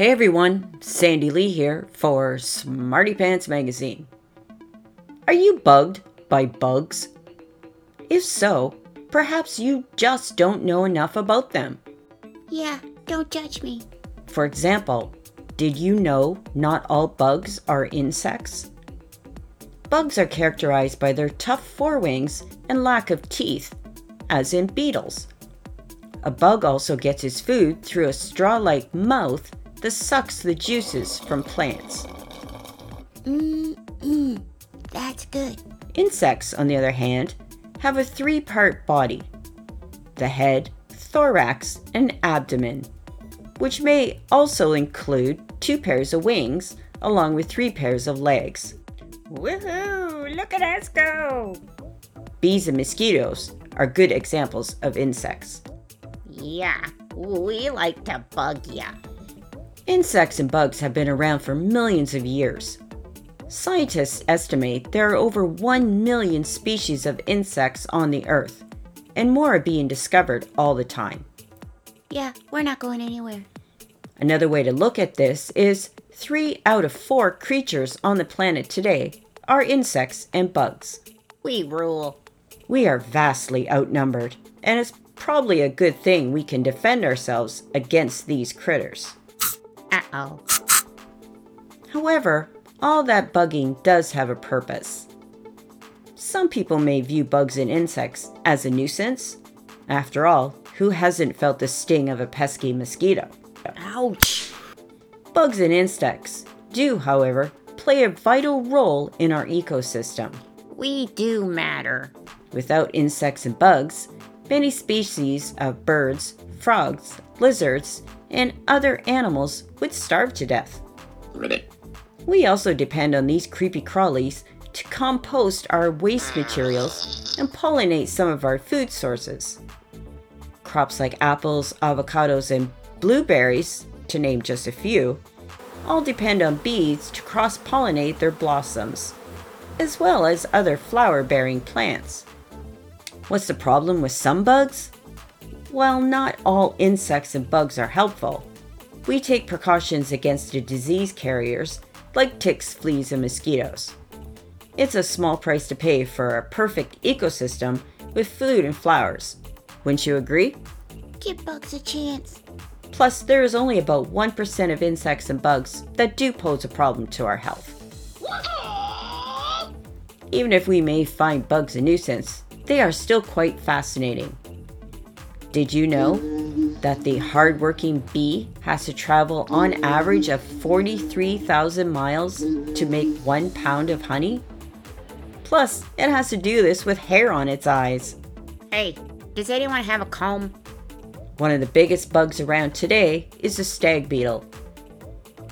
Hey everyone, Sandy Lee here for Smarty Pants Magazine. Are you bugged by bugs? If so, perhaps you just don't know enough about them. Yeah, don't judge me. For example, did you know not all bugs are insects? Bugs are characterized by their tough forewings and lack of teeth, as in beetles. A bug also gets its food through a straw like mouth that sucks the juices from plants. Mmm, mm, that's good. Insects, on the other hand, have a three part body the head, thorax, and abdomen, which may also include two pairs of wings along with three pairs of legs. Woohoo! Look at us go! Bees and mosquitoes are good examples of insects. Yeah, we like to bug ya. Insects and bugs have been around for millions of years. Scientists estimate there are over 1 million species of insects on the Earth, and more are being discovered all the time. Yeah, we're not going anywhere. Another way to look at this is three out of four creatures on the planet today are insects and bugs. We rule. We are vastly outnumbered, and it's probably a good thing we can defend ourselves against these critters. Uh oh. However, all that bugging does have a purpose. Some people may view bugs and insects as a nuisance. After all, who hasn't felt the sting of a pesky mosquito? Ouch. Bugs and insects do, however, play a vital role in our ecosystem. We do matter. Without insects and bugs, many species of birds, frogs, lizards, and other animals would starve to death. We also depend on these creepy crawlies to compost our waste materials and pollinate some of our food sources. Crops like apples, avocados, and blueberries, to name just a few, all depend on bees to cross pollinate their blossoms, as well as other flower bearing plants. What's the problem with some bugs? While not all insects and bugs are helpful, we take precautions against the disease carriers like ticks, fleas, and mosquitoes. It's a small price to pay for a perfect ecosystem with food and flowers. Wouldn't you agree? Give bugs a chance. Plus, there is only about 1% of insects and bugs that do pose a problem to our health. Even if we may find bugs a nuisance, they are still quite fascinating. Did you know that the hardworking bee has to travel on average of 43,000 miles to make one pound of honey? Plus, it has to do this with hair on its eyes. Hey, does anyone have a comb? One of the biggest bugs around today is the stag beetle.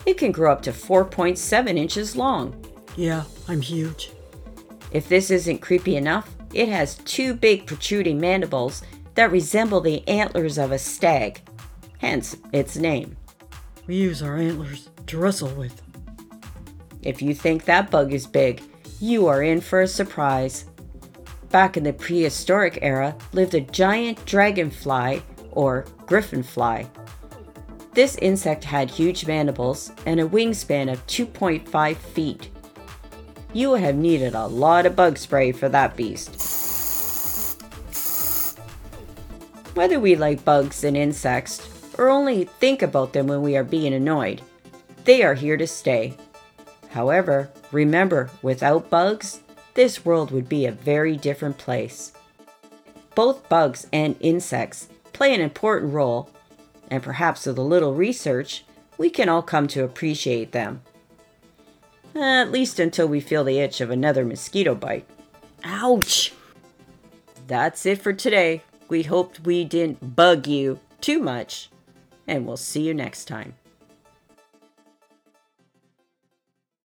It can grow up to 4.7 inches long. Yeah, I'm huge. If this isn't creepy enough, it has two big protruding mandibles that resemble the antlers of a stag, hence its name. We use our antlers to wrestle with. If you think that bug is big, you are in for a surprise. Back in the prehistoric era lived a giant dragonfly, or griffin fly. This insect had huge mandibles and a wingspan of 2.5 feet. You would have needed a lot of bug spray for that beast. Whether we like bugs and insects, or only think about them when we are being annoyed, they are here to stay. However, remember, without bugs, this world would be a very different place. Both bugs and insects play an important role, and perhaps with a little research, we can all come to appreciate them. At least until we feel the itch of another mosquito bite. Ouch. That's it for today. We hoped we didn't bug you too much, and we'll see you next time.